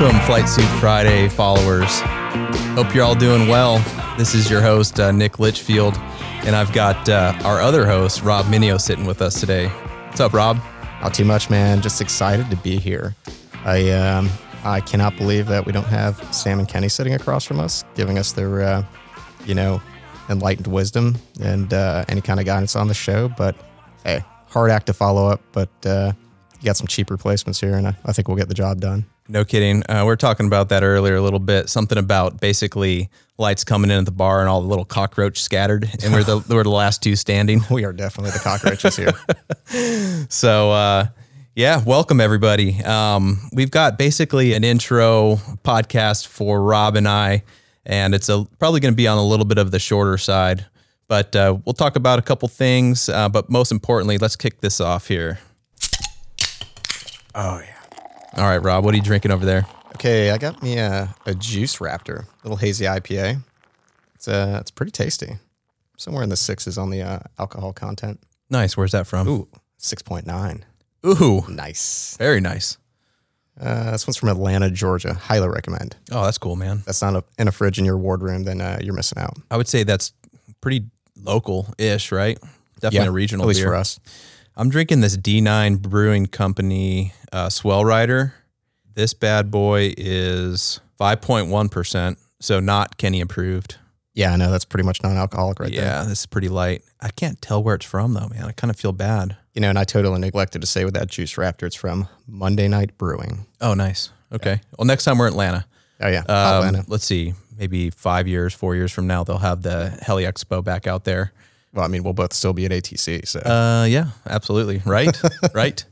Welcome, Flight Suit Friday followers. Hope you're all doing well. This is your host, uh, Nick Litchfield, and I've got uh, our other host, Rob Mineo, sitting with us today. What's up, Rob? Not too much, man. Just excited to be here. I um, I cannot believe that we don't have Sam and Kenny sitting across from us, giving us their, uh, you know, enlightened wisdom and uh, any kind of guidance on the show. But hey, hard act to follow up. But uh, you got some cheap replacements here, and I, I think we'll get the job done. No kidding. Uh, we are talking about that earlier a little bit. Something about basically lights coming in at the bar and all the little cockroach scattered, and we're the we're the last two standing. We are definitely the cockroaches here. So uh, yeah, welcome everybody. Um, we've got basically an intro podcast for Rob and I, and it's a, probably going to be on a little bit of the shorter side, but uh, we'll talk about a couple things. Uh, but most importantly, let's kick this off here. Oh yeah. All right, Rob, what are you drinking over there? Okay, I got me a, a Juice Raptor, little hazy IPA. It's uh, it's pretty tasty. Somewhere in the sixes on the uh, alcohol content. Nice. Where's that from? Ooh, six point nine. Ooh, Nice. very nice. Uh, this one's from Atlanta, Georgia. Highly recommend. Oh, that's cool, man. That's not a, in a fridge in your wardroom, then uh, you're missing out. I would say that's pretty local-ish, right? Definitely a regional at least beer. for us. I'm drinking this D9 Brewing Company uh, Swell Rider. This bad boy is 5.1%, so not Kenny approved. Yeah, I know that's pretty much non-alcoholic right there. yeah, this is pretty light. I can't tell where it's from though, man. I kind of feel bad. You know, and I totally neglected to say with that Juice Raptor, it's from Monday Night Brewing. Oh, nice. Okay. Well, next time we're in Atlanta. Oh yeah, Um, Atlanta. let's see. Maybe five years, four years from now, they'll have the Heli Expo back out there. Well, I mean, we'll both still be at ATC, so Uh, yeah, absolutely. Right, right.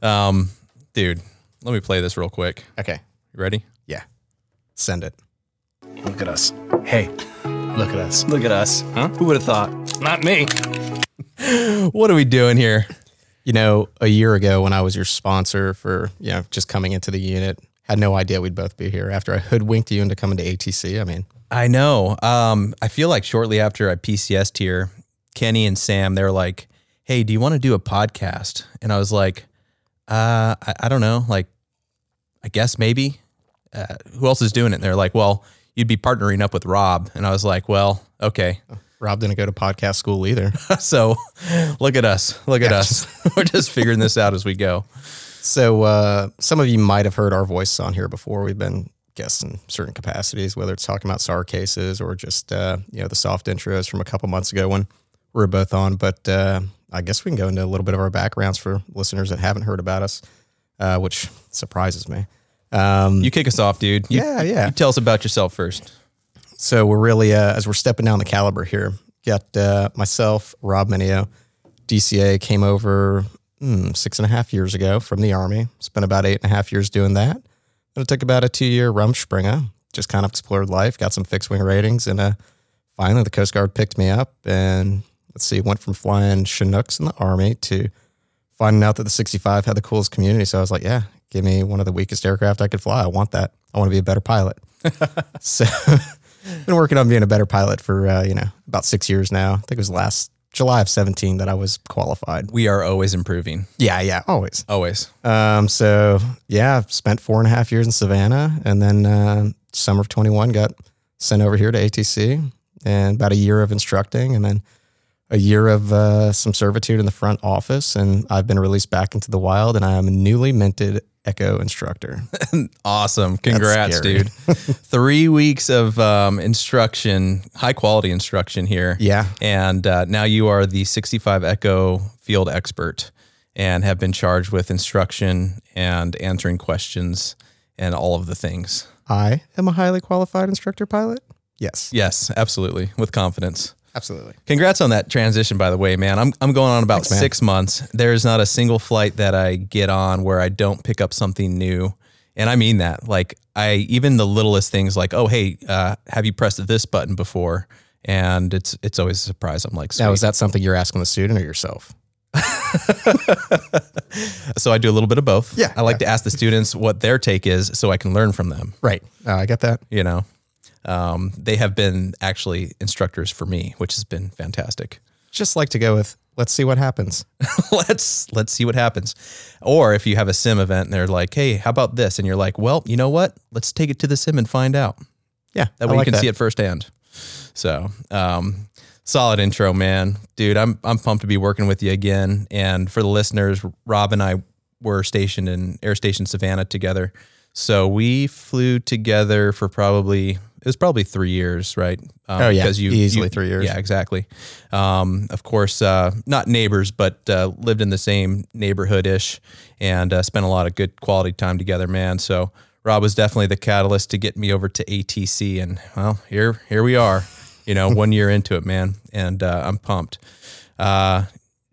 Um, dude, let me play this real quick. okay, You ready? yeah, send it. Look at us. Hey, look at us. Look at us. Huh? Who would have thought? Not me. What are we doing here? You know, a year ago when I was your sponsor for, you know, just coming into the unit, had no idea we'd both be here. After I hoodwinked you into coming to ATC, I mean, I know. Um, I feel like shortly after I PCS'd here, Kenny and Sam, they were like, "Hey, do you want to do a podcast?" And I was like, "Uh, I, I don't know. Like, I guess maybe. Uh, who else is doing it?" And they're like, "Well, you'd be partnering up with Rob." And I was like, "Well, okay." Rob didn't go to podcast school either. so, look at us. Look at us. we're just figuring this out as we go. So uh, some of you might have heard our voice on here before. We've been guests in certain capacities, whether it's talking about SAR cases or just uh, you know the soft intros from a couple months ago when we were both on. But uh, I guess we can go into a little bit of our backgrounds for listeners that haven't heard about us, uh, which surprises me. Um, You kick us off, dude. You, yeah, yeah. You tell us about yourself first. So we're really, uh, as we're stepping down the caliber here, got uh, myself, Rob Mineo, DCA came over hmm, six and a half years ago from the Army. Spent about eight and a half years doing that. It took about a two year Rumspringa, just kind of explored life, got some fixed wing ratings, and uh, finally the Coast Guard picked me up. And let's see, went from flying Chinooks in the Army to finding out that the 65 had the coolest community. So I was like, yeah, give me one of the weakest aircraft I could fly. I want that. I want to be a better pilot. so been working on being a better pilot for uh, you know about six years now. I think it was last July of seventeen that I was qualified. We are always improving. Yeah, yeah, always. Always. Um, so yeah, I've spent four and a half years in Savannah, and then uh, summer of twenty one got sent over here to ATC, and about a year of instructing, and then a year of uh, some servitude in the front office, and I've been released back into the wild, and I am a newly minted Echo instructor. Awesome. Congrats, dude. Three weeks of um, instruction, high quality instruction here. Yeah, And uh, now you are the 65 Echo field expert and have been charged with instruction and answering questions and all of the things. I am a highly qualified instructor pilot. Yes, Yes, absolutely. With confidence. Absolutely. Congrats on that transition, by the way, man. I'm, I'm going on about Thanks, six months. There's not a single flight that I get on where I don't pick up something new. And I mean that. Like, I even the littlest things like, oh, hey, uh, have you pressed this button before? And it's it's always a surprise. I'm like, Now, is that something you're asking the student or yourself? so I do a little bit of both. Yeah, I like to ask the students what their take is so I can learn from them. Right. Uh, I get that. You know, um, they have been actually instructors for me, which has been fantastic. Just like to go with let's see what happens. let's let's see what happens. Or if you have a sim event and they're like, "Hey, how about this?" and you're like, "Well, you know what? Let's take it to the sim and find out." Yeah, That way you can see it firsthand. So, um, solid intro, man, dude. I'm I'm pumped to be working with you again. And for the listeners, Rob and I were stationed in Air Station Savannah together. So we flew together for probably it was probably three years, right? Um, Oh, yeah. because Easily three years. Yeah, exactly. Um, of course, uh, not neighbors, but uh, lived in the same neighborhood ish, and uh, spent a lot of good quality time together, man. So Rob was definitely the catalyst to get me over to ATC, and well, here here we are. You know, one year into it, man, and uh, I'm pumped. Uh,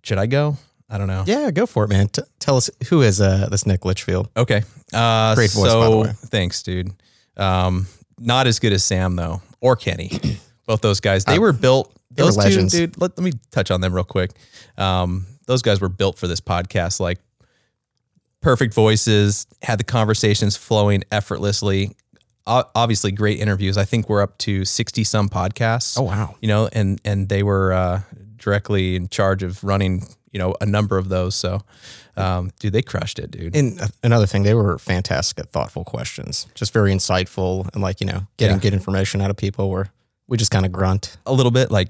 should I go? I don't know. Yeah, go for it, man. T- tell us who is uh, this Nick Litchfield? Okay. Uh, Great voice, so, by the way. Thanks, dude. Um, not as good as Sam though, or Kenny. Both those guys, they were built. Uh, they were Those two, legends. dude. Let, let me touch on them real quick. Um, those guys were built for this podcast. Like perfect voices, had the conversations flowing effortlessly. O- obviously, great interviews. I think we're up to sixty some podcasts Oh wow. you know, and and they were uh, directly in charge of running, you know, a number of those. So, um, dude, they crushed it, dude. And uh, another thing, they were fantastic at thoughtful questions, just very insightful and like you know getting Yeah. good information out of people. Where we just kind of grunt. a little bit like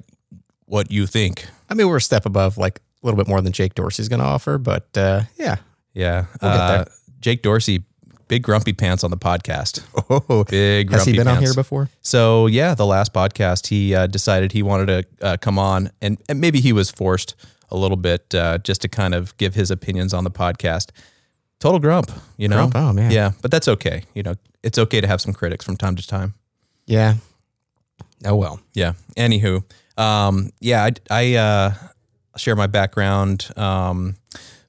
what you think. I mean, we're a step above, like a little bit more than Jake Dorsey's going to offer, but uh, yeah. Yeah, We'll uh. Jake Dorsey, big grumpy pants on the podcast. Oh, Big has grumpy he been on here before? So yeah, the last podcast, he uh, decided he wanted to uh, come on, and, and maybe he was forced a little bit uh, just to kind of give his opinions on the podcast. Total grump, you know. Grump? Oh, man. Yeah, but that's okay. You know, it's okay to have some critics from time to time. Yeah. Oh well. Yeah. Anywho, um, yeah, I, I uh, share my background, um,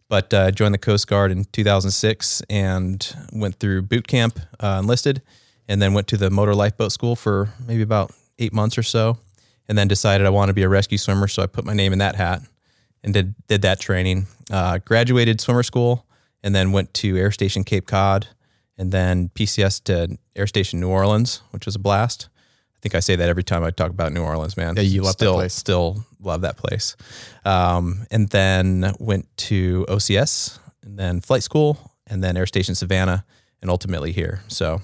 but uh, joined the Coast Guard in 2006 and went through boot camp, uh, enlisted, and then went to the motor lifeboat school for maybe about eight months or so, and then decided I wanted to be a rescue swimmer, so I put my name in that hat and did did that training. Uh, graduated swimmer school, and then went to Air Station Cape Cod, and then PCS to Air Station New Orleans, which was a blast. I think I say that every time I talk about New Orleans, man. Yeah, you love that still, place. Still love that place. Um, and then went to OCS, and then flight school, and then Air Station Savannah, and ultimately here. So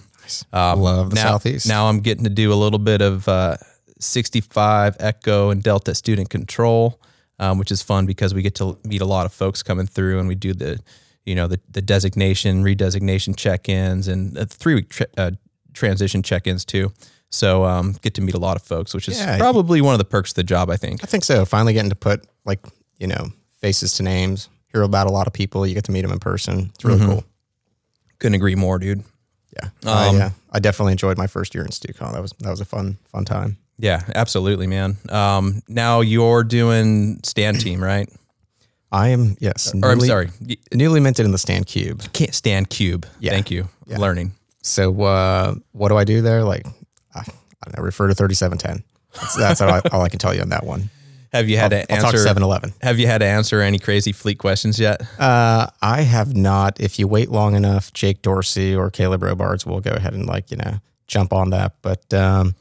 um, Love the now, Southeast. Now I'm getting to do a little bit of uh, 65 Echo and Delta student control, um, which is fun because we get to meet a lot of folks coming through, and we do the, you know, the the designation, redesignation check-ins, and uh, three week tra- uh, transition check-ins too. So um, get to meet a lot of folks, which is Yeah. probably one of the perks of the job. I think. I think so. Finally getting to put like, you know, faces to names, hear about a lot of people. You get to meet them in person. It's really Mhm. cool. Couldn't agree more, dude. Yeah. Um, I, uh, I definitely enjoyed my first year in StuCon. That was that was a fun fun time. Yeah, absolutely, man. Um, now you're doing Stan team, right? I am yes. Or I'm newly- sorry, Newly minted in the Stan cube. can't stand cube. Yeah. Thank you. Yeah. Learning. So uh, what do I do there? Like I, I don't know, refer to thirty seven ten. That's, that's all, I, all I can tell you on that one. Have you had I'll, to I'll talk answer? seven eleven. Have you had to answer any crazy fleet questions yet? Uh, I have not. If you wait long enough, Jake Dorsey or Caleb Robards will go ahead and like you know jump on that. But um,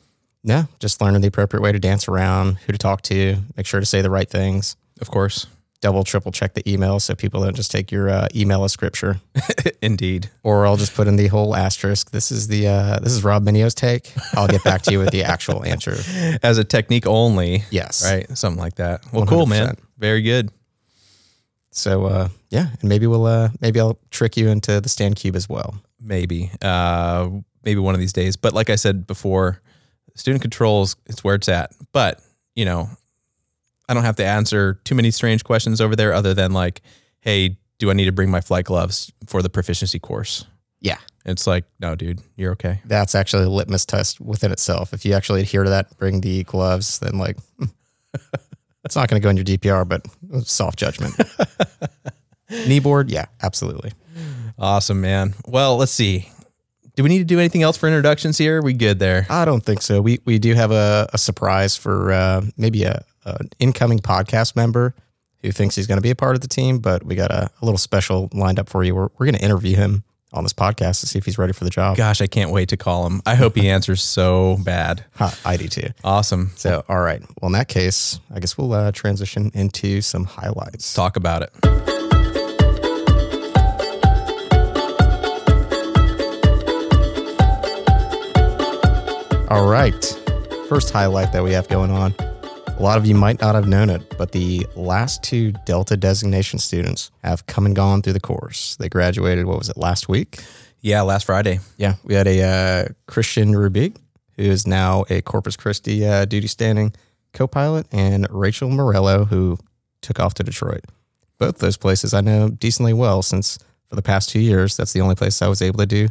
no, just learning the appropriate way to dance around, who to talk to, make sure to say the right things. Of course. Double, triple check the email so people don't just take your uh, email as scripture. Indeed. Or I'll just put in the whole asterisk. This is the uh, this is Rob Mineo's take. I'll get back to you with the actual answer. As a technique only. Yes. Right. Something like that. Well, cool, man. Very good. So uh, yeah, and maybe we'll uh, maybe I'll trick you into the Stan cube as well. Maybe. Uh, maybe one of these days. But like I said before, student controls, it's where it's at. But, you know, I don't have to answer too many strange questions over there other than like, hey, do I need to bring my flight gloves for the proficiency course? Yeah. It's like, no, dude, you're okay. that's actually a litmus test within itself. If you actually adhere to that, bring the gloves, then like hmm, it's not going to go in your DPR, but soft judgment. Kneeboard, yeah, absolutely. Awesome, man. Well, let's see. Do we need to do anything else for introductions here? Are we good there? I don't think so. We we do have a, a surprise for uh, maybe a an incoming podcast member who thinks he's going to be a part of the team, but we got a, a little special lined up for you. We're we're going to interview him on this podcast to see if he's ready for the job. Gosh, I can't wait to call him. I hope he answers so bad. Ha, I do too. Awesome. So, all right. Well, in that case, I guess we'll uh, transition into some highlights. Talk about it. All right. First highlight that we have going on. A lot of you might not have known it, but the last two Delta designation students have come and gone through the course. They graduated, what was it, last week? Yeah, last Friday. Yeah. We had a uh, Christian Rubik, who is now a Corpus Christi uh, duty standing co pilot, and Rachel Morello, who took off to Detroit. Both those places I know decently well since for the past two years, that's the only place I was able to do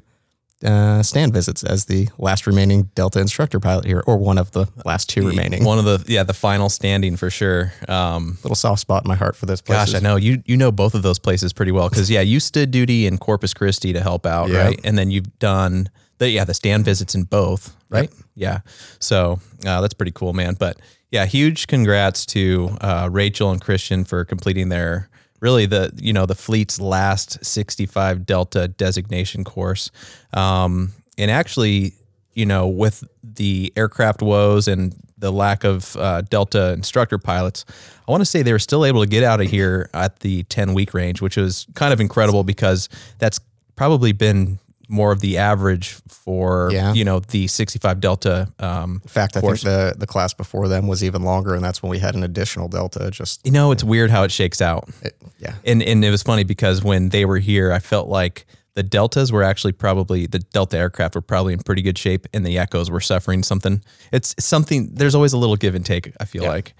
uh, stand visits as the last remaining Delta instructor pilot here, or one of the last two remaining. One of the yeah, the final standing for sure. Um, Little soft spot in my heart for those places. gosh, I know you you know both of those places pretty well because yeah, you stood duty in Corpus Christi to help out, Yeah. right? And then you've done the yeah the stand visits in both, right? Yeah, so uh, that's pretty cool, man. But yeah, huge congrats to uh, Rachel and Christian for completing their really the you know the fleet's last 65 Delta designation course, um, and actually you know with the aircraft woes and the lack of uh, Delta instructor pilots, I want to say they were still able to get out of here at the 10 week range, which was kind of incredible because that's probably been more of the average for Yeah. you know the 65 Delta. Um, In fact, I course. think the, the class before them was even longer, and that's when we had an additional Delta. Just you know, it's weird how it shakes out. it, yeah, And and it was funny because when they were here, I felt like the deltas were actually probably the delta aircraft were probably in pretty good shape, and the echoes were suffering something. It's something. There's always a little give and take. I feel like.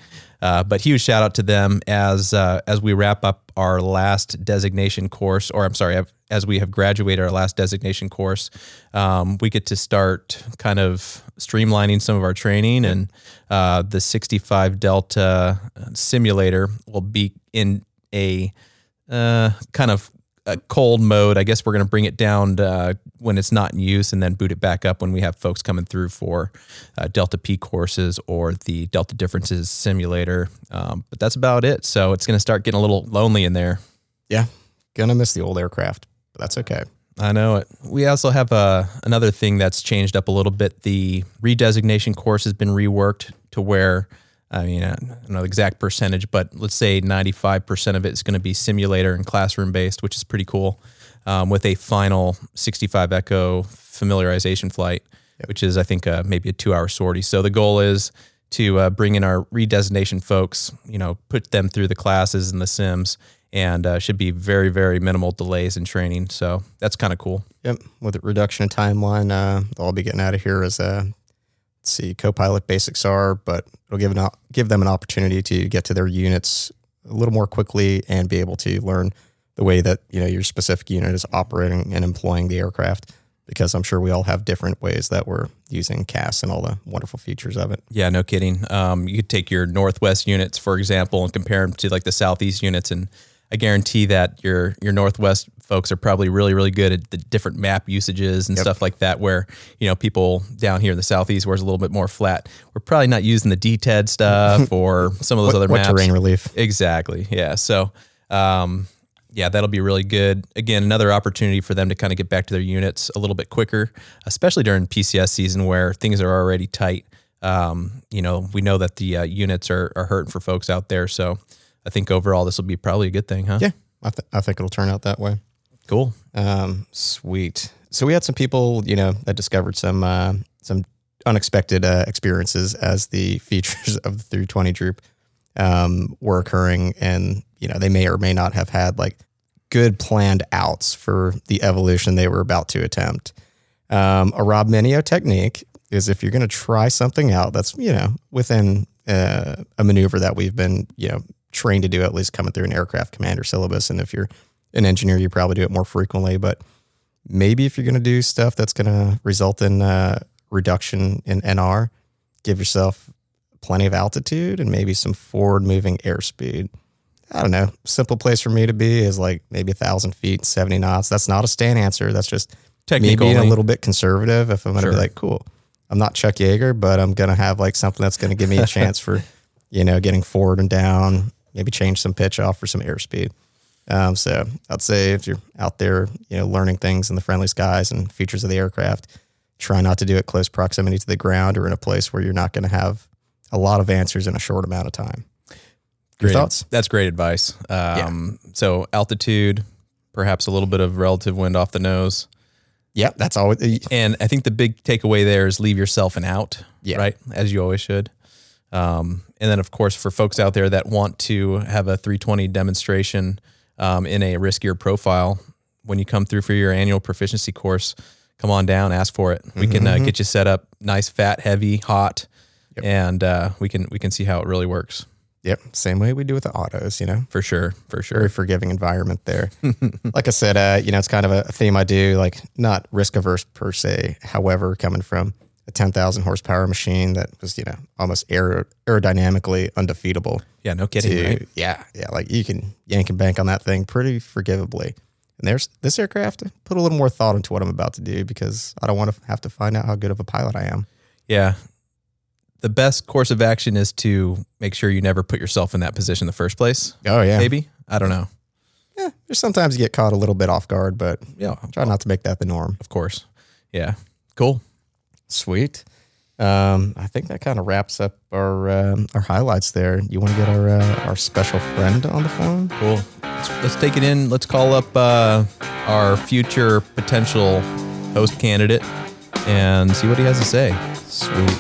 Uh, but huge shout out to them as uh, as we wrap up our last designation course, or I'm sorry, as we have graduated our last designation course, um, we get to start kind of streamlining some of our training, and uh, the 65 Delta simulator will be in a uh, kind of a cold mode. I guess we're going to bring it down uh, when it's not in use and then boot it back up when we have folks coming through for uh, Delta P courses or the Delta Differences simulator. Um, but that's about it. So it's going to start getting a little lonely in there. yeah. Gonna miss the old aircraft, but that's okay. I know it. We also have uh, another thing that's changed up a little bit. The redesignation course has been reworked to where, I mean, I don't know the exact percentage, but let's say 95% of it is going to be simulator and classroom based, which is pretty cool, um, with a final 65 Echo familiarization flight, which is, I think, uh, maybe a two hour sortie. So the goal is to uh, bring in our redesignation folks, you know, put them through the classes and the sims, and uh, should be very, very minimal delays in training. So that's kind of cool. Yep. With a reduction in timeline, uh, they'll be getting out of here as uh, let's see, co-pilot basics are, but it'll give an give them an opportunity to get to their units a little more quickly and be able to learn the way that you know your specific unit is operating and employing the aircraft. Because I'm sure we all have different ways that we're using CAS and all the wonderful features of it. Yeah, no kidding. Um, you could take your Northwest units, for example, and compare them to like the Southeast units, and I guarantee that your your Northwest folks are probably really, really good at the different map usages and Yep. stuff like that. Where you know people down here in the Southeast, where it's a little bit more flat, we're probably not using the DTED stuff or some of those What, other what maps. terrain relief? Exactly. Yeah. So, um, yeah, that'll be really good. Again, another opportunity for them to kind of get back to their units a little bit quicker, especially during PCS season where things are already tight. Um, you know, we know that the uh, units are, are hurting for folks out there. So I think overall this will be probably a good thing, huh? Yeah, I, th- I think it'll turn out that way. Cool. Um, sweet. So we had some people, you know, that discovered some uh, some unexpected uh, experiences as the features of the 320 Droop um, were occurring, and you know they may or may not have had like good planned outs for the evolution they were about to attempt. Um, a Rob Mineo technique is if you're going to try something out that's you know within uh, a maneuver that we've been you know trained to do at least coming through an aircraft commander syllabus, and if you're an engineer, you probably do it more frequently. But maybe if you're going to do stuff that's going to result in uh, reduction in NR, give yourself plenty of altitude and maybe some forward moving airspeed. I don't know. Simple place for me to be is like maybe a thousand feet, 70 knots. That's not a stand answer. That's just me being a little bit conservative. If I'm going to Sure. be like, cool, I'm not Chuck Yeager, but I'm going to have like something that's going to give me a chance for, you know, getting forward and down, maybe change some pitch off for some airspeed. Um, so I'd say if you're out there, you know, learning things in the friendly skies and features of the aircraft, try not to do it close proximity to the ground or in a place where you're not going to have a lot of answers in a short amount of time. Your Great. thoughts? That's great advice. Um, So altitude, perhaps a little bit of relative wind off the nose. Yeah, that's always And I think the big takeaway there is leave yourself an out, Yeah. right? As you always should. Um, and then, of course, for folks out there that want to have a 320 demonstration um, in a riskier profile, when you come through for your annual proficiency course, come on down, ask for it. We can uh, get you set up nice, fat, heavy, hot, and uh, we can we can see how it really works Yep, same way we do with the autos, you know. for sure, for sure. Very forgiving environment there. like I said, uh, you know, it's kind of a theme I do, like not risk averse per se. However, coming from a 10,000 horsepower machine that was, you know, almost aer- aerodynamically undefeatable. Yeah, no kidding, to- right? Yeah, yeah, like you can yank and bank on that thing pretty forgivably. And there's this aircraft, put a little more thought into what I'm about to do because I don't want to have to find out how good of a pilot I am. Yeah. The best course of action is to make sure you never put yourself in that position in the first place. Oh, yeah. Maybe. I don't know. Yeah, there's sometimes you get caught a little bit off guard, but Yeah, try not to make that the norm. of course. Yeah. Cool. Sweet. Um, I think that kind of wraps up our um, our highlights there. You want to get our uh, our special friend on the phone? Cool. Let's, let's take it in. Let's call up uh, our future potential host candidate and see what he has to say. Sweet.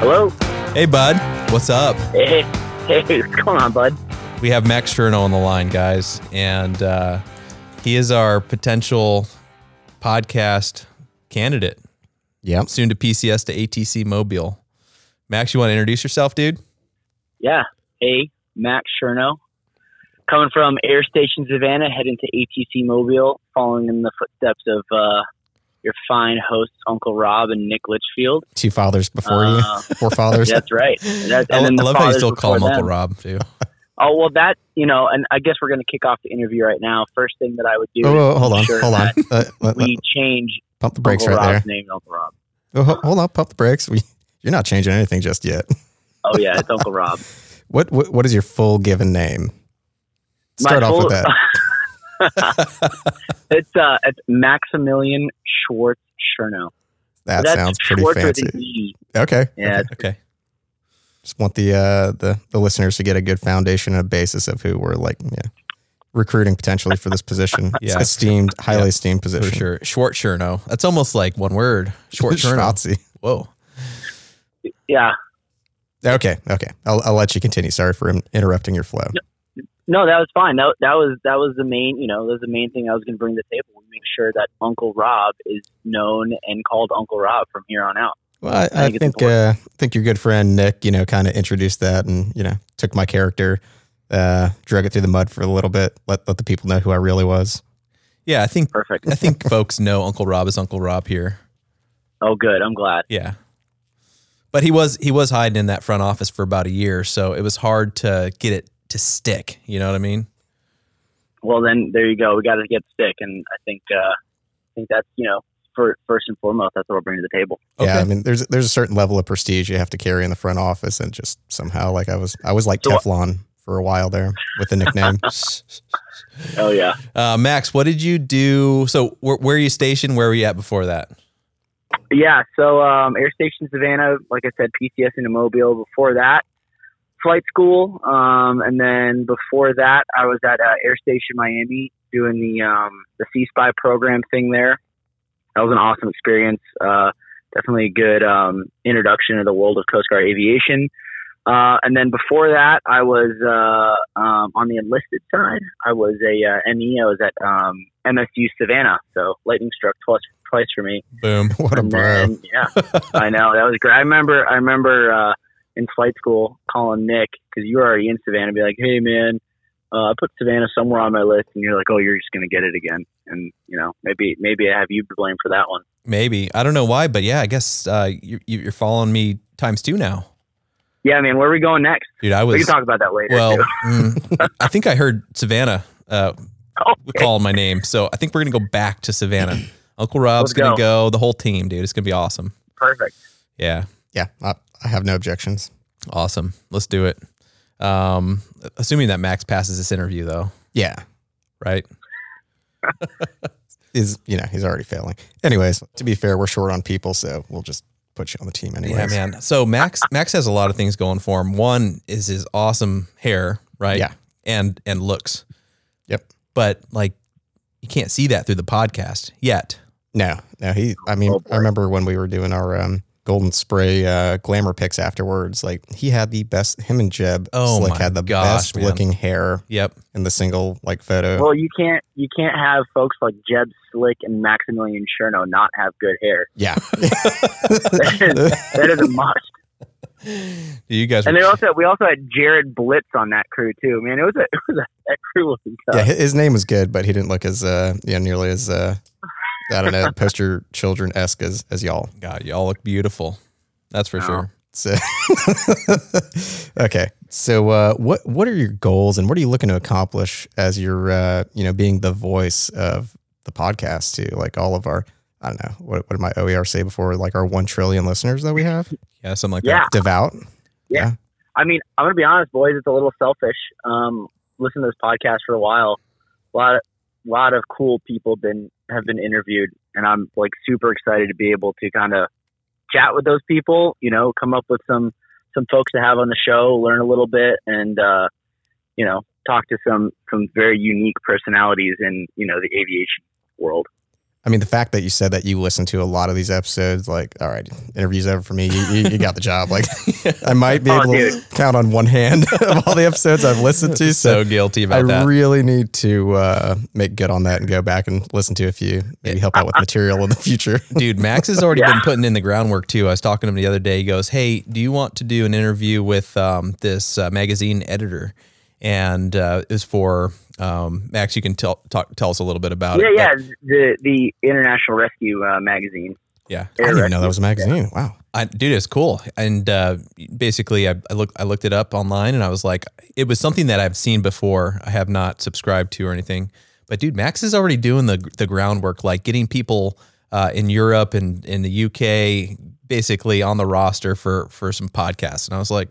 Hello. Hey, bud. What's up? Hey, hey, what's going on, bud? We have Max Sherno on the line, guys, and uh, he is our potential podcast candidate. Yeah. soon to PCS to ATC Mobile. Max, you want to introduce yourself, dude? Yeah. Hey, Max Sherno. Coming from Air Station Savannah, heading to ATC Mobile, following in the footsteps of uh, your fine hosts, Uncle Rob and Nick Litchfield. Two fathers before Uh, you, four fathers. That's right. That, I, and then I the love how you still call him before Uncle. Rob, too. Oh well, that you know, and I guess we're going to kick off the interview right now. First thing that I would do Oh, is oh, hold on, sure hold on. Uh, let- we change pump the brakes Uncle right Rob's there. name Uncle Rob. Oh, hold on, pump the brakes. We, you're not changing anything just yet. Oh yeah, it's Uncle Rob. What what, what is your full given name? Start My off with that. It's uh, it's Maximilian Schwartz Sherno. That That's sounds pretty shorter fancy. Okay. Yeah, Okay. Just want the uh, the the listeners to get a good foundation and a basis of who we're like yeah, recruiting potentially for this position. Yeah. esteemed, highly Yeah, esteemed position For position. sure. Short Sherno. That's almost like one word. Short Sherno. Schwartzy. Whoa. yeah. Okay, okay. I'll, I'll let you continue. Sorry for interrupting your flow. No, that was fine. That that was that was the main. You know, that was the main thing I was going to bring to the table. We Make sure that Uncle Rob is known and called Uncle Rob from here on out. Well, I, I think think uh, I think your good friend Nick, you know, kind of introduced that, and you know, took my character, uh, drug it through the mud for a little bit, let let the people know who I really was. Yeah, I think Perfect. I think folks know Uncle Rob is Uncle Rob here. Oh, good. I'm glad. Yeah. But he was he was hiding in that front office for about a year, so it was hard to get it to stick. You know what I mean? Well, then there you go. We got to get stick, and I think uh, I think that's you know, for, first and foremost, that's what I'll bring to the table. Yeah, Okay. I mean, there's there's a certain level of prestige you have to carry in the front office, and just somehow, like I was, I was like So Teflon for a while there with the nickname. Oh yeah. Uh, Max, what did you do? So where, where are you stationed? Where were you at before that? Yeah, so um, Air Station Savannah, like I said, PCS into Mobile. Before that, flight school, um, and then before that, I was at uh, Air Station Miami doing the um, the CSPI program thing there. That was an awesome experience. Uh, definitely a good um, introduction to the world of Coast Guard aviation. Uh, and then before that, I was uh, um, on the enlisted side. I was a uh, ME. I was at um, MSU Savannah, so lightning struck twice twice for me. Boom. what a And bro! then- yeah, I know that was great. I remember, I remember uh, in flight school calling Nick because you were already in Savannah, be like, "Hey, man, uh, I put Savannah somewhere on my list," and you're like, "Oh, you're just gonna get it again." And you know, maybe maybe I have you to blame for that one. Maybe I don't know why, but yeah, I guess uh, you, you're following me times two now, Yeah, man, where are we going next? dude. I was. we can talk about that later. well. mm, I think I heard Savannah uh, Okay. call my name, so I think we're gonna go back to Savannah. Uncle Rob's Let's gonna go. go. The whole team, dude. It's gonna be awesome. Perfect. Yeah, Yeah, I, I have no objections. awesome. Let's do it. Um, assuming that Max passes this interview, though, Yeah, right? is you know he's already failing. Anyways, to be fair, we're short on people, so we'll just put you on the team anyway. Yeah, man. So Max Max has a lot of things going for him. One is his awesome hair, right? Yeah. And and looks. Yep. But like you can't see that through the podcast yet. No, no, he. I mean, Oh. I remember when we were doing our um, golden spray uh, glamour pics afterwards. Like he had the best. Him and Jeb Oh Slick had the gosh, best man. looking hair Yep. in the single like photo. Well, you can't you can't have folks like Jeb Slick and Maximilian Sherno not have good hair. yeah, that is a must. You guys And were they also we also had Jared Blitz on that crew too. Man, it was a, it was a that crew was yeah. tough. hi- His name was good, but he didn't look as uh, yeah, nearly as uh, I don't know, poster children esque as as y'all. God, y'all look beautiful. That's for sure. So, okay. So, uh, what what are your goals, and what are you looking to accomplish as you're, uh, you know, being the voice of the podcast to like all of our, I don't know, what what did my OER say before, like our one trillion listeners that we have, Yeah, something like Yeah. devout. Yeah. I mean, I'm gonna be honest, boys. It's a little selfish. Um, listen to this podcast for a while. A lot, of, lot of cool people been have been interviewed, and I'm like super excited to be able to kind of chat with those people. You know, come up with some some folks to have on the show, learn a little bit, and uh, you know, talk to some some very unique personalities in you know the aviation world. I mean, the fact that you said that you listen to a lot of these episodes, like, all right, interviews over for me. You, you, you got the job. Like, I might be Oh, able dude. to count on one hand of all the episodes I've listened to. So So, guilty I about that. I really need to uh, make good on that and go back and listen to a few, maybe help out with material in the future. Dude, Max has already Yeah. been putting in the groundwork too. I was talking to him the other day. He goes, "Hey, do you want to do an interview with um, this uh, magazine editor?" And uh, it was for um, Max. You can tell talk, tell us a little bit about Yeah, it. yeah, but- the the International Rescue uh, magazine. yeah. I didn't even know that was a magazine. Wow. I, dude, it's cool. And uh, basically, I, I looked I looked it up online, and I was like, it was something that I've seen before. I have not subscribed to or anything. But dude, Max is already doing the the groundwork, like getting people uh, in Europe and in the UK, basically on the roster for for some podcasts. And I was like,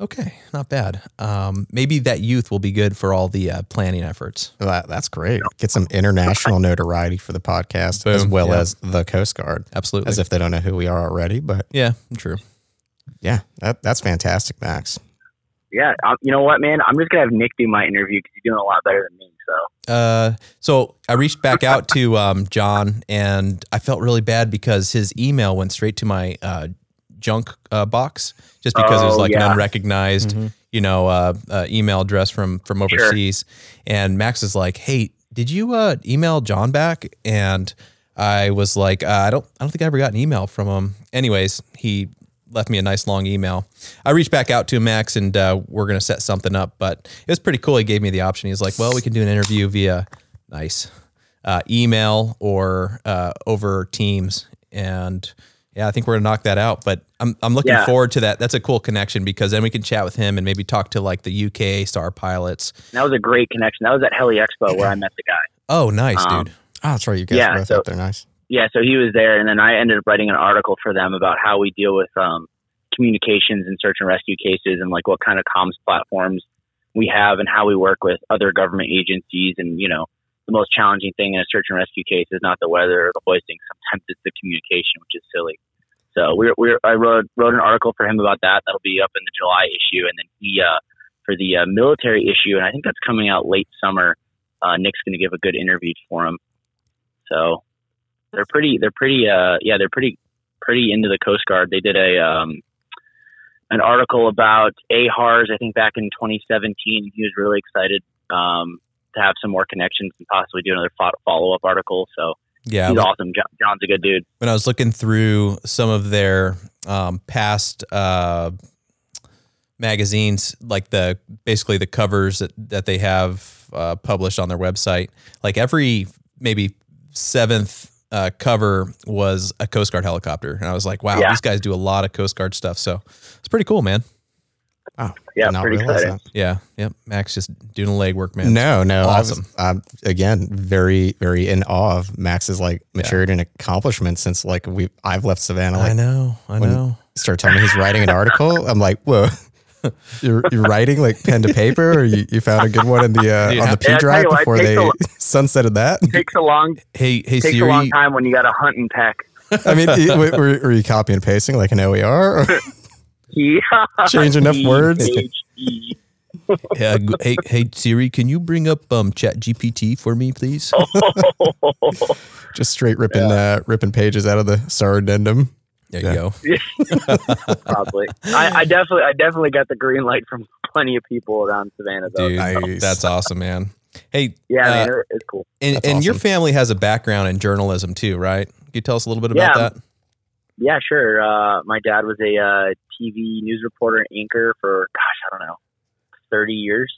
okay, not bad. Um, maybe that youth will be good for all the uh, planning efforts. Well, That, that's great. Get some international notoriety for the podcast as well Yeah. as the Coast Guard, Absolutely. as if they don't know who we are already. But yeah, true. yeah, that, that's fantastic, Max. Yeah, i you know what, man? I'm just gonna have Nick do my interview because he's doing a lot better than me. So Uh, so I reached back out to um, John, and I felt really bad because his email went straight to my uh, junk uh, box, just because it was Oh, like an yeah. unrecognized, you know, uh, uh, email address from from Sure. overseas. And Max is like, "Hey, did you uh, email John back?" And I was like, uh, "I don't, I don't think I ever got an email from him." Anyways, he left me a nice long email. I reached back out to Max, and uh, we're gonna set something up. But it was pretty cool. He gave me the option. He's like, "Well, we can do an interview via nice uh, email or uh, over Teams." And yeah, I think we're gonna knock that out. But I'm I'm looking Yeah. forward to that. That's a cool connection because then we can chat with him and maybe talk to like the UK star pilots. that was a great connection. That was at Heli Expo where I met the guy. Oh, nice, Um, dude. Oh, that's right. You guys Yeah, are both so- up there. Nice. Yeah, so he was there, and then I ended up writing an article for them about how we deal with um, communications and search and rescue cases, and like what kind of comms platforms we have, and how we work with other government agencies. And you know, the most challenging thing in a search and rescue case is not the weather or the hoisting. Sometimes it's the communication, which is silly. So we're, we're I wrote wrote an article for him about that. That'll be up in the July issue, and then he uh, for the uh, military issue, and I think that's coming out late summer. Uh, Nick's going to give a good interview for him. So they're pretty they're pretty uh yeah they're pretty pretty into the coast guard. They did a um an article about ahars i think back in 2017 he was really excited um to have some more connections and possibly do another fo- follow-up article. So Yeah, he's awesome. John, john's a good dude. When I was looking through some of their um, past uh, magazines, like the basically the covers that, that they have uh, published on their website, like every maybe seventh uh, cover was a Coast Guard helicopter, and I was like, wow, Yeah. these guys do a lot of Coast Guard stuff. So it's pretty cool, man. Oh, Yeah, not pretty realize exciting. Yeah. Yep. Max just doing the legwork, man. No, no, Awesome. I was, I'm again very, very in awe of Max's like maturity and accomplishment since like we I've left Savannah. I know. I know. start telling me he's writing an article. I'm like, whoa. You're, you're writing like pen to paper, or you, you found a good one in the uh, Dude, on the P Yeah, drive you what, before they a lo- sunsetted that. takes a long Hey, hey takes a long Siri. time when you got a hunt and peck. I mean, were, were were you copy and pasting like an OER? Or Yeah. Change enough words? Yeah, g- hey, hey Siri, can you bring up um Chat GPT for me, please? just straight ripping uh, ripping pages out of the SAR addendum. There Yeah. you go. Probably. I, I definitely, I definitely got the green light from plenty of people around Savannah, though. Dude, Nice. that's awesome, man. Hey, Yeah, uh, man, it's cool. and, That's and your family has a background in journalism too, right? Can you tell us a little bit about Yeah. that? Yeah, sure. Uh, my dad was a uh, TV news reporter and anchor for, gosh, I don't know, 30 years.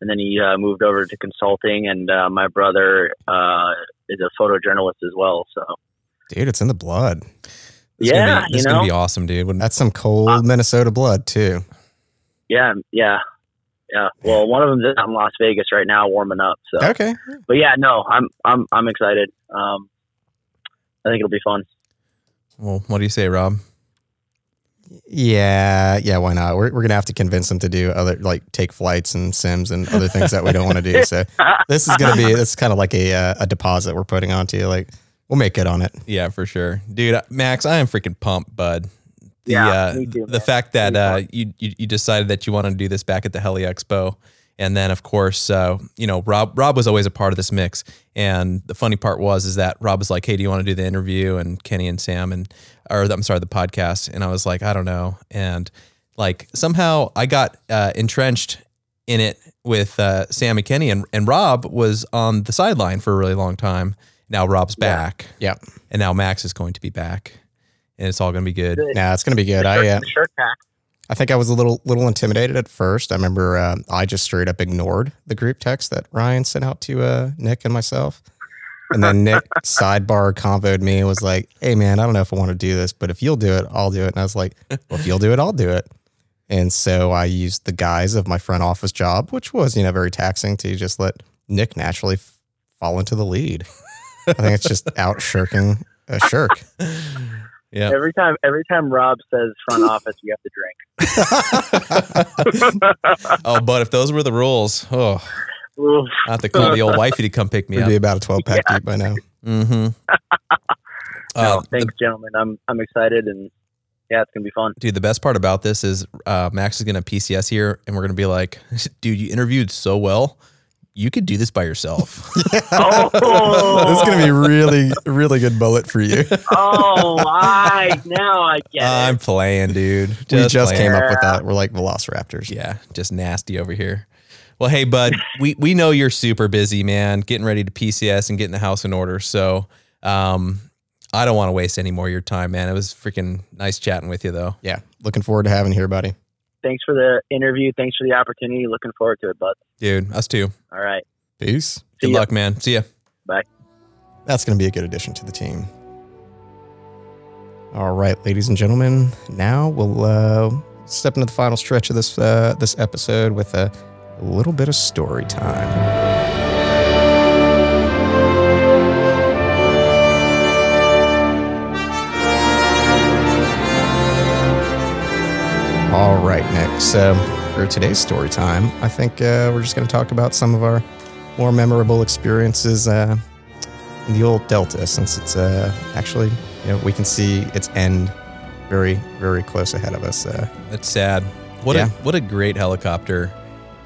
And then he uh, moved over to consulting, and uh, my brother uh, is a photojournalist as well. So, Dude, it's in the blood. This is gonna yeah, be, this you is gonna be awesome, dude. When, That's some cold Uh, Minnesota blood too. yeah, yeah, yeah. Well, one of them's out in Las Vegas right now, warming up. So, Okay. but yeah, no, I'm, I'm, I'm excited. Um, I think it'll be fun. well, what do you say, Rob? Yeah, yeah. Why not? We're we're gonna have to convince them to do other like take flights and sims and other things that we don't want to do. So this is gonna be it's kind of like a uh, a deposit we're putting onto you. Like we'll make good on it. Yeah, for sure, dude. uh, Max, I am freaking pumped, bud. The, Yeah, uh, me too, the fact that uh, you, you you decided that you wanted to do this back at the Heli Expo, and then of course, uh, you know, Rob Rob was always a part of this mix. And the funny part was is that Rob was like, "Hey, do you want to do the interview?" And Kenny and Sam and or I'm sorry, the podcast. And I was like, I don't know. And like somehow I got uh, entrenched in it with uh, Sam and Kenny, and and Rob was on the sideline for a really long time. Now Rob's back Yeah. and now Max is going to be back, and it's all going to be good. Yeah, it's gonna be good. I uh, Shirt pack. I think I was a little little intimidated at first. I remember uh, I just straight up ignored the group text that Ryan sent out to uh, Nick and myself. And then Nick sidebar convoed me and was like, "Hey man, I don't know if I want to do this, but if you'll do it, I'll do it." And I was like, "Well, if you'll do it, I'll do it." And so I used the guise of my front office job, which was you know very taxing to just let Nick naturally f- fall into the lead. I think it's just out shirking a shirk. Yeah, Every time, every time Rob says front office, you have to drink. oh, but if those were the rules, oh, Oof. I have to call the old wifey to come pick me We'd up. be about a twelve pack deep by now. Mm-hmm. No, Uh, thanks, gentlemen. I'm I'm excited, and yeah, it's gonna be fun. dude, the best part about this is uh, Max is going to PCS here, and we're going to be like, dude, you interviewed so well. You could do this by yourself. Oh, This is gonna be really, really good bullet for you. oh, I now I get I'm playing, dude. we just playing. came up with that. We're like velociraptors. Yeah, just nasty over here. Well, hey, bud, we we know you're super busy, man, getting ready to PCS and getting the house in order. So, um, I don't want to waste any more of your time, man. It was freaking nice chatting with you, though. Yeah. Looking forward to having you here, buddy. Thanks for the interview. Thanks for the opportunity. Looking forward to it, bud. Dude, us too. All right. Peace. Good ya. luck, man. See ya. Bye. That's going to be a good addition to the team. All right, ladies and gentlemen. Now we'll uh, step into the final stretch of this uh, this episode with a, a little bit of story time. All right, Nick. So for today's story time, I think uh, we're just going to talk about some of our more memorable experiences uh, in the old Delta, since it's uh, actually, you know, we can see its end very, very close ahead of us. Uh, That's sad. What Yeah. a what a great helicopter.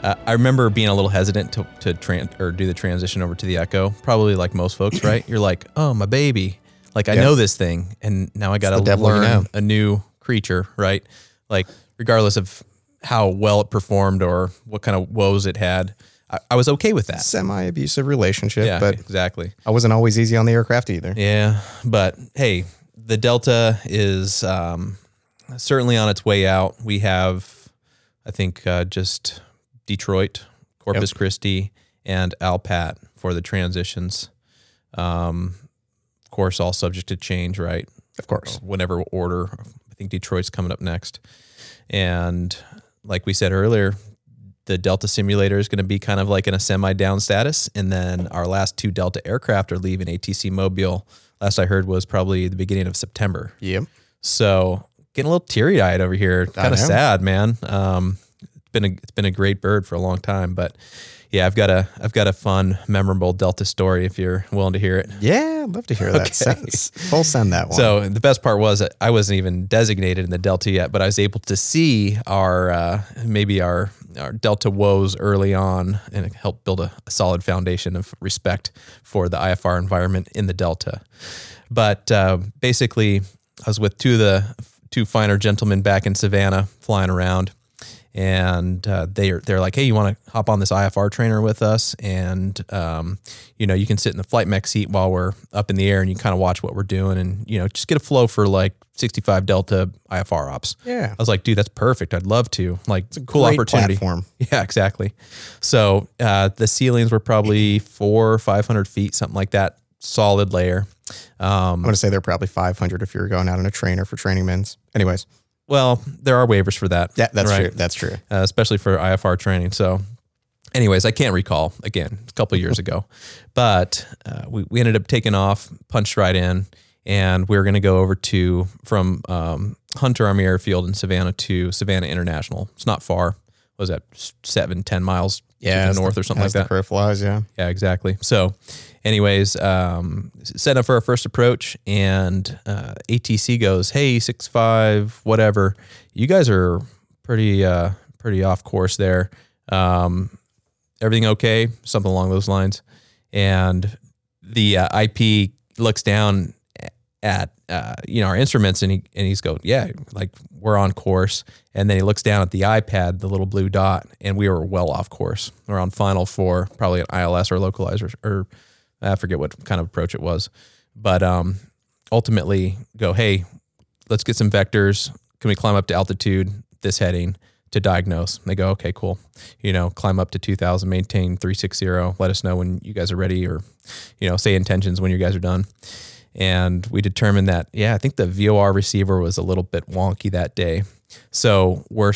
Uh, I remember being a little hesitant to to tran- or do the transition over to the Echo. Probably like most folks, right? You're like, oh my baby, like I Yeah. know this thing, and now I got to the devil you learn know. a new creature, right? Like regardless of how well it performed or what kind of woes it had, I, I was okay with that. Semi-abusive relationship, Yeah, but exactly. I wasn't always easy on the aircraft either. Yeah, but hey, the Delta is um, certainly on its way out. We have, I think, uh, just Detroit, Corpus Christi, and Alpat for the transitions. Um, of course, all subject to change, right? Of course. Whenever order. I think Detroit's coming up next. And like we said earlier, the Delta simulator is going to be kind of like in a semi down status. And then our last two Delta aircraft are leaving ATC Mobile. Last I heard was probably the beginning of September. Yep. So getting a little teary eyed over here. Kind of sad, man. Um, it's been a it's been a great bird for a long time, but yeah, I've got a I've got a fun, memorable Delta story if you're willing to hear it. Yeah, I'd love to hear that. Okay. Send, full send that one. So the best part was that I wasn't even designated in the Delta yet, but I was able to see our uh, maybe our our Delta woes early on, and it helped build a, a solid foundation of respect for the IFR environment in the Delta. But uh, basically, I was with two of the two finer gentlemen back in Savannah flying around, and uh, they're they're like, "Hey, you want to hop on this IFR trainer with us?" And um, you know, you can sit in the flight mech seat while we're up in the air, and you kind of watch what we're doing, and you know, just get a flow for like 65 Delta IFR ops. yeah, I was like, dude, that's perfect. I'd love to. Like, it's a cool great opportunity. platform. Yeah, exactly. So uh, the ceilings were probably four or 500 feet, something like that. Solid layer. Um, I'm to say they're probably 500 if you're going out on a trainer for training men's. Anyways, well, there are waivers for that. yeah, that's right? true. That's true. uh, especially for IFR training. So, anyways, I can't recall again a couple of years ago, but uh, we, we ended up taking off, punched right in, and we were going to go over to from um, Hunter Army Airfield in Savannah to Savannah International. It's not far. What was that seven, ten miles Yeah, the north the- or something like that? The crow flies. Yeah. Yeah, exactly. So, anyways, um, set up for our first approach, and uh, ATC goes, "Hey, six five, whatever. You guys are pretty uh, pretty off course there. Um, everything okay? Something along those lines." And the uh, IP looks down at uh, you know our instruments, and he and he's going "Yeah, like we're on course." And then he looks down at the iPad, the little blue dot, and we were well off course. We're on final four, probably an ILS or localizer, or I forget what kind of approach it was. But um, ultimately, go, hey, let's get some vectors. Can we climb up to altitude, this heading to diagnose? And they go, okay, cool. You know, climb up to 2000, maintain 360. Let us know when you guys are ready, or, you know, say intentions when you guys are done. And we determined that, yeah, I think the VOR receiver was a little bit wonky that day. So we're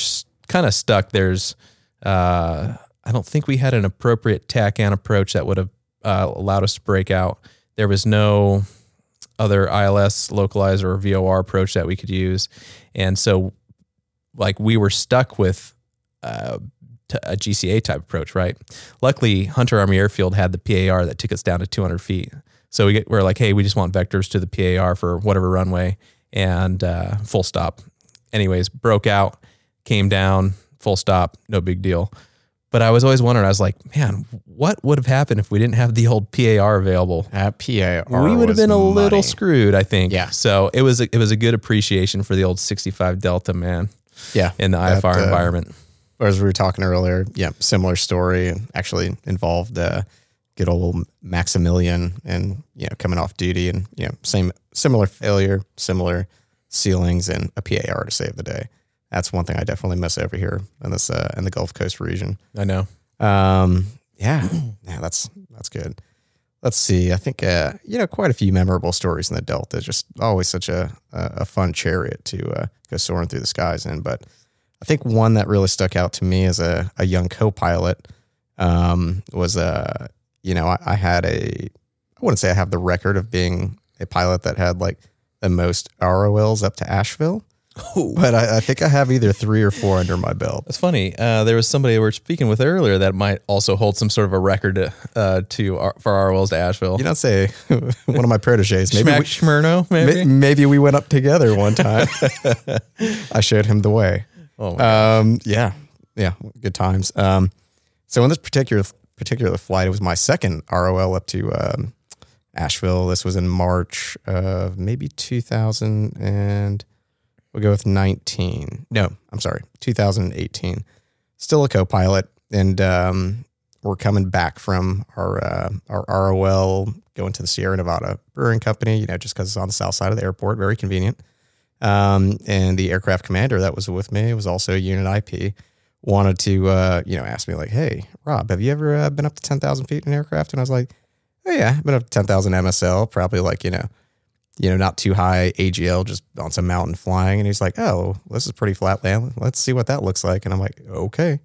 kind of stuck. There's, uh, I don't think we had an appropriate TACAN approach that would have uh, allowed us to break out. There was no other ILS localizer or VOR approach that we could use. And so, like, we were stuck with uh, t- a GCA type approach, right? Luckily, Hunter Army Airfield had the PAR that took us down to 200 feet. So we get, we're like, hey, we just want vectors to the PAR for whatever runway and uh, full stop. Anyways, broke out, came down, full stop, no big deal. But I was always wondering, I was like, man, what would have happened if we didn't have the old PAR available? That PAR. we would have been a little screwed, I think. Yeah. So it was a, it was a good appreciation for the old 65 Delta man Yeah. in the That, IFR uh, environment. As we were talking earlier, yeah, similar story and actually involved uh, good old Maximilian and you know coming off duty and you know same similar failure, similar ceilings and a PAR to save the day. That's one thing I definitely miss over here in this uh, in the Gulf Coast region. I know. Um, yeah, yeah, that's that's good. Let's see. I think uh, you know quite a few memorable stories in the Delta. Just always such a a, a fun chariot to uh, go soaring through the skies in. But I think one that really stuck out to me as a, a young co-pilot um, was uh, you know I, I had a I wouldn't say I have the record of being a pilot that had like the most ROLs up to Asheville, but I, I think I have either three or four under my belt. That's funny. Uh, there was somebody we were speaking with earlier that might also hold some sort of a record uh, to our, for our wells to Asheville. You don't say one of my proteges. Maybe Schmack we, Schmurno, maybe. May- Maybe we went up together one time. I showed him the way. Oh Um, yeah, yeah, good times. Um, so in this particular particular flight, it was my second ROL up to um, Asheville. This was in March of maybe 2000 and we'll go with 19. No, I'm sorry, 2018. Still a co-pilot, and um, we're coming back from our uh, our ROL going to the Sierra Nevada Brewing Company. You know, just because it's on the south side of the airport, very convenient. Um, and the aircraft commander that was with me was also a unit IP. Wanted to, uh, you know, ask me like, "Hey, Rob, have you ever uh, been up to ten thousand feet in an aircraft?" And I was like, "Oh yeah, I've been up to ten thousand MSL, probably like you know, you know, not too high AGL, just on some mountain flying. And he's like, oh, this is pretty flat land. Let's see what that looks like. And I'm like, okay.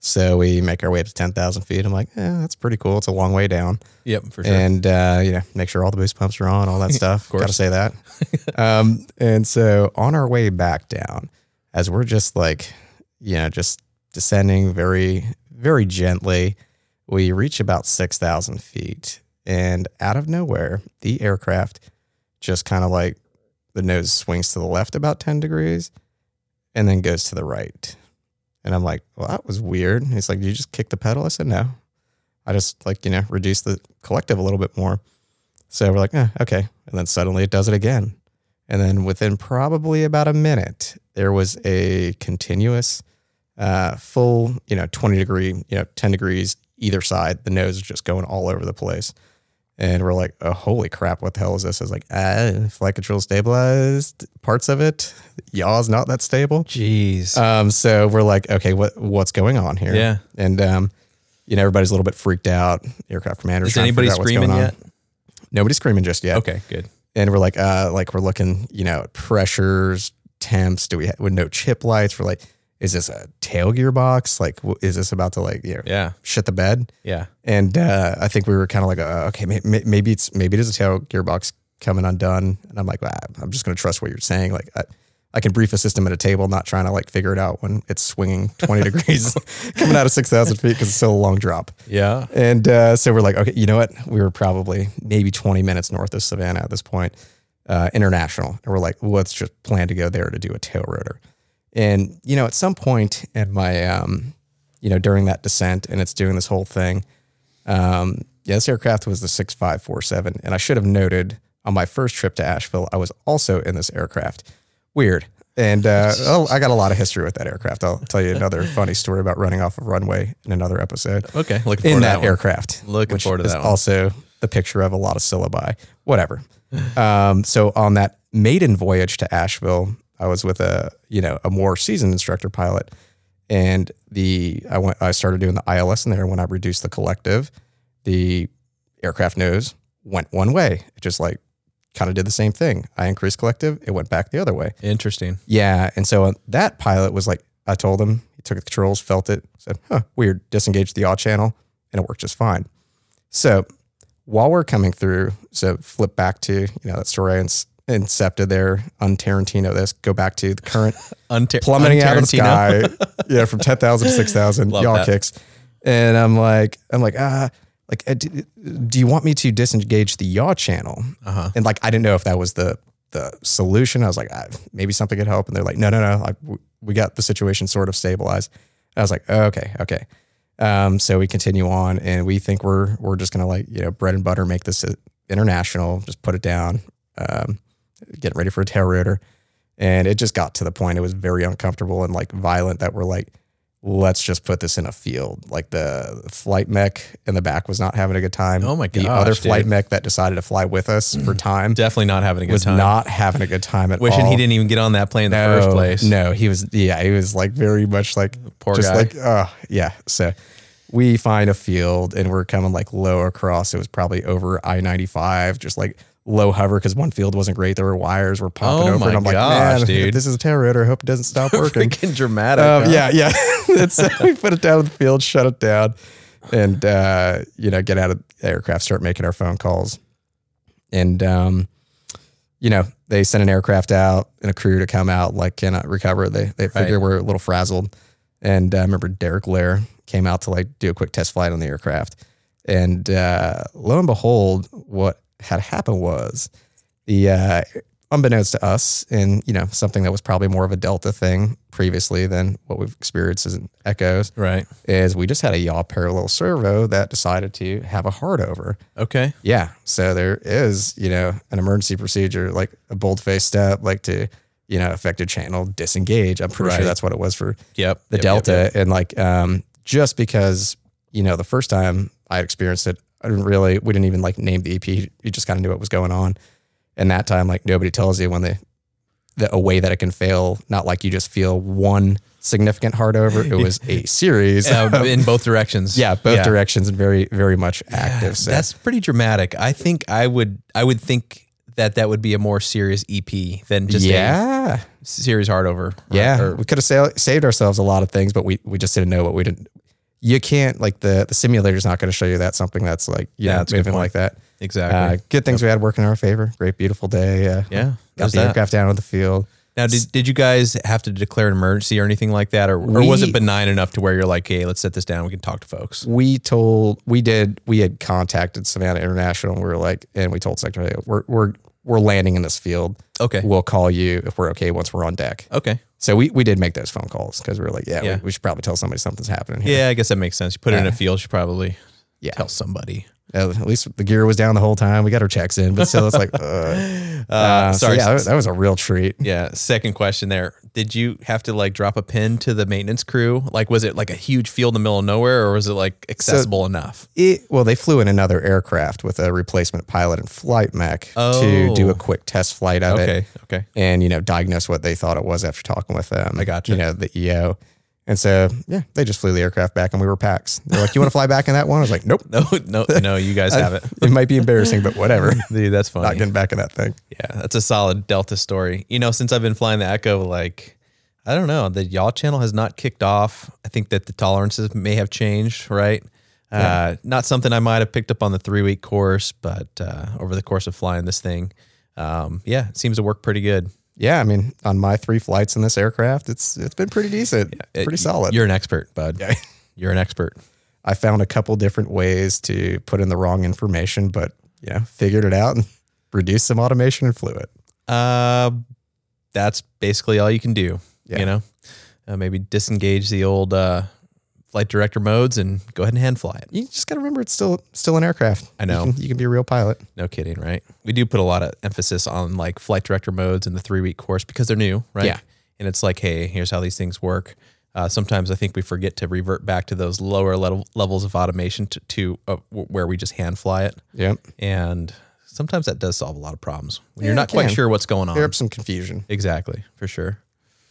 So we make our way up to 10,000 feet. I'm like, yeah, that's pretty cool. It's a long way down. Yep, for sure. And, uh, you know, make sure all the boost pumps are on, all that stuff. Got to say that. um, and so on our way back down, as we're just like, you know, just descending very, very gently, we reach about 6,000 feet. And out of nowhere, the aircraft just kind of like the nose swings to the left about 10 degrees and then goes to the right. And I'm like, well, that was weird. He's like, you just kick the pedal? I said, No. I just like, you know, reduce the collective a little bit more. So we're like, eh, okay. And then suddenly it does it again. And then within probably about a minute, there was a continuous, uh, full, you know, 20 degree, you know, 10 degrees either side. The nose is just going all over the place. And we're like, oh, holy crap, what the hell is this? I was like, ah, flight control stabilized parts of it. Yaw's not that stable. Jeez. Um, so we're like, okay, what what's going on here? Yeah. And um, you know, everybody's a little bit freaked out. Aircraft commanders. Is anybody what's screaming going on. yet? Nobody's screaming just yet. Okay, good. And we're like, uh, like we're looking, you know, at pressures, temps. Do we have with no chip lights? We're like, is this a tail gearbox? Like, is this about to like, you know, Yeah, shit the bed? yeah. And uh, I think we were kind of like, uh, okay, may- may- maybe it's maybe it is a tail gearbox coming undone. And I'm like, ah, I'm just going to trust what you're saying. Like, I, I can brief a system at a table, not trying to like figure it out when it's swinging 20 degrees coming out of 6,000 feet because it's still a long drop. Yeah. And uh, so we're like, okay, you know what? We were probably maybe 20 minutes north of Savannah at this point, uh, international. And we're like, let's just plan to go there to do a tail rotor. And, you know, at some point in my, um, you know, during that descent and it's doing this whole thing, um, yeah, this aircraft was the 6547. And I should have noted on my first trip to Asheville, I was also in this aircraft. Weird. And uh, oh, I got a lot of history with that aircraft. I'll tell you another funny story about running off a runway in another episode Okay, looking forward in to that, that, aircraft. Looking forward to that one. Also, the picture of a lot of syllabi. Whatever. um, so on that maiden voyage to Asheville, I was with a you know a more seasoned instructor pilot, and the I went I started doing the ILS in there. When I reduced the collective, the aircraft nose went one way. It just like kind of did the same thing. I increased collective, it went back the other way. Interesting. Yeah. And so uh, that pilot was like, I told him, he took the controls, felt it, said, huh, weird, disengaged the yaw channel, and it worked just fine. So while we're coming through, so flip back to, you know, that story I ins- incepted there, on Tarantino. this, go back to the current Untar- plummeting out of the sky. yeah, from 10,000 to 6,000 Love yaw that. kicks. And I'm like, I'm like, ah, like, uh, do, you want me to disengage the yaw channel? Uh-huh. And like, I didn't know if that was the the solution. I was like, ah, maybe something could help. And they're like, no, no, no. Like, we got the situation sort of stabilized. I was like, oh, okay, okay. Um, so we continue on, and we think we're we're just gonna like you know bread and butter make this international. Just put it down. Um, getting ready for a tail rotor, and it just got to the point it was very uncomfortable and like violent that we're like, let's just put this in a field. Like the flight mech in the back was not having a good time. Oh my god! The other flight dude. mech that decided to fly with us for mm. time Definitely not having a good was time. not having a good time at Wishing all. he didn't even get on that plane in the first place. No, he was yeah, he was like very much like Poor just guy. like oh yeah. So we find a field and we're coming like low across. It was probably over I ninety five, just like low hover because one field wasn't great. There were wires were popping Oh over, and I'm like, gosh, man, dude. this is a tail rotor. I hope it doesn't stop working. Freaking dramatic. Um, huh? yeah, yeah. and so we put it down in the field, shut it down, and uh, you know, get out of the aircraft, start making our phone calls. And um, you know, they sent an aircraft out and a crew to come out, like cannot recover. They they figure Right. we're a little frazzled. And uh, I remember Derek Lair came out to like do a quick test flight on the aircraft. And uh, lo and behold, what had happened was the uh, unbeknownst to us, and you know something that was probably more of a Delta thing previously than what we've experienced as Echoes, Right. is we just had a yaw parallel servo that decided to have a hard over. Okay. Yeah, so there is you know an emergency procedure like a bold face step, like to you know affected channel disengage. I'm pretty Right. sure that's what it was for Yep. the Yep, yep, Delta, yep. and like um, just because you know the first time I experienced it, I didn't really we didn't even like name the EP. You just kind of knew what was going on. And that time, like nobody tells you when the the a way that it can fail. Not like you just feel one significant hard over. It was a series. Uh, in both directions. yeah, both directions and very very much active. So That's pretty dramatic. I think I would I would think that that would be a more serious EP than just a yeah, series hard over. right? yeah. Or- we could have sa- saved ourselves a lot of things, but we we just didn't know what we didn't. You can't like the the simulator's not going to show you that something that's like Yeah, yeah, that's moving like that. exactly. Uh, good things we had working in our favor. Great, beautiful day. Uh, yeah. got the that. aircraft down on the field. Now, did, did you guys have to declare an emergency or anything like that, or, or was it benign enough to where you're like, hey, let's set this down, we can talk to folks? we told we did we had contacted Savannah International and we were like and we told Secretary we're we're we're landing in this field. Okay, We'll call you if we're okay once we're on deck. okay, So we, we did make those phone calls because we were like, yeah, Yeah. We, we should probably tell somebody something's happening here. yeah, I guess that makes sense. You put it in a Uh, field, you should probably Yeah. tell somebody. Uh, at least the gear was down the whole time. We got our checks in, but still, it's like, uh, uh, so sorry, yeah, that was a real treat. Yeah. Second question there. Did you have to like drop a pin to the maintenance crew? Like, was it like a huge field in the middle of nowhere or was it like accessible enough? It, well, they flew in another aircraft with a replacement pilot and flight mech to Oh. do a oh. quick test flight of it. Okay. Okay. and you know diagnose what they thought it was after talking with them. I got gotcha. You know the EO, and so yeah, they just flew the aircraft back, and we were PAX. They're like, "You want to fly back in that one?" I was like, "Nope." No, no, no, you guys have it. It might be embarrassing, but whatever. Dude, that's funny. Not getting back in that thing. Yeah, that's a solid Delta story. You know, since I've been flying the Echo, like, I don't know, the yaw channel has not kicked off. I think that the tolerances may have changed, right? Uh, not something I might have picked up on the three week course, but uh, over the course of flying this thing, um, yeah, it seems to work pretty good. Yeah, I mean, on my three flights in this aircraft, it's it's been pretty decent, It- pretty solid. You're an expert, bud. Yeah. You're an expert. I found a couple different ways to put in the wrong information, but you know, figured it out and reduced some automation and flew it. Uh, that's basically all you can do. Yeah. You know, uh, maybe disengage the old uh, flight director modes and go ahead and hand fly it. You just got to remember it's still still an aircraft. I know. you can, you can be a real pilot. No kidding, right? We do put a lot of emphasis on like flight director modes in the three week course because they're new, right? Yeah. And it's like, hey, here's how these things work. Uh, sometimes I think we forget to revert back to those lower level levels of automation to, to uh, w- where we just hand fly it. Yep. And sometimes that does solve a lot of problems when Yeah, you're not quite sure what's going Clear on. up some confusion. Exactly, for sure.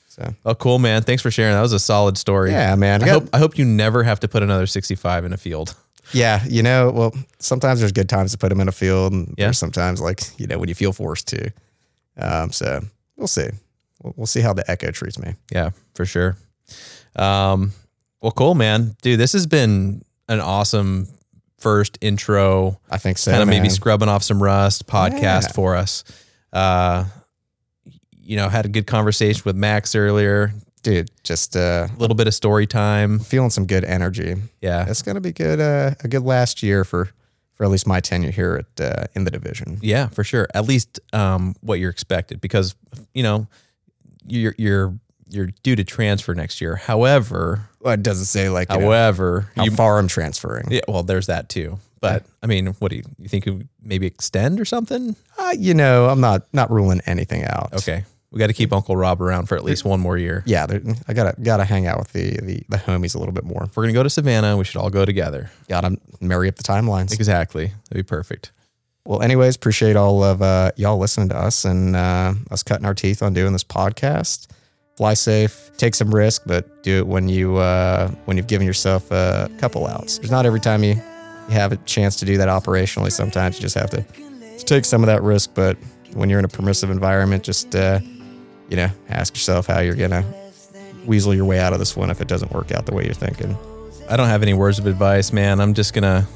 So Oh, cool, man. Thanks for sharing. That was a solid story. yeah, man. I I got- hope I hope you never have to put another 65 in a field. Yeah, you know, well, sometimes there's good times to put them in a field, and Yeah. there's sometimes like you know when you feel forced to. Um, so we'll see. We'll, we'll see how the Echo treats me. Yeah, for sure. Um, well, cool, man, dude. This has been an awesome first intro, I think so. kind of maybe scrubbing off some rust podcast Yeah. for us. Uh, you know, had a good conversation with Max earlier. dude. Just uh, A little bit of story time. feeling some good energy. Yeah, It's gonna be good. Uh, a good last year for for at least my tenure here at uh, in the division. yeah, for sure. At least um, what you're expected, because you know you're you're you're due to transfer next year. However, Well, it doesn't say like you know, however, how you far I'm transferring. Yeah, well, there's that too. But I mean, what do you, you think? You maybe extend or something? Uh, you know, I'm not not ruling anything out. Okay, we got to keep Uncle Rob around for at least one more year. Yeah, I gotta gotta hang out with the, the the homies a little bit more. If we're gonna go to Savannah, we should all go together. Gotta marry up the timelines. Exactly, that'd be perfect. Well, anyways, appreciate all of uh, y'all listening to us and uh, us cutting our teeth on doing this podcast. Fly safe, take some risk, but do it when you uh, when you've given yourself a couple outs. There's not every time you, you have a chance to do that operationally. Sometimes you just have to, to take some of that risk. But when you're in a permissive environment, just uh, you know, ask yourself how you're gonna weasel your way out of this one if it doesn't work out the way you're thinking. I don't have any words of advice, man. I'm just gonna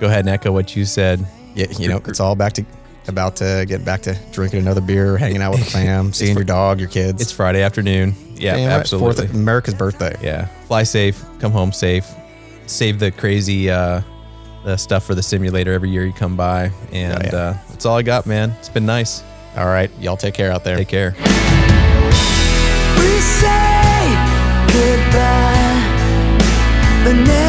go ahead and echo what you said. Yeah, you know, it's all back to about to get back to drinking another beer, hanging out with the fam, seeing your dog, your kids. It's Friday afternoon. Yeah, Damn absolutely. Fourth, America's birthday. yeah, fly safe, come home safe, save the crazy uh, the stuff for the simulator every year you come by, and Oh, yeah. uh, that's all I got, man. It's been nice. All right, y'all take care out there. Take care. We say goodbye, but never.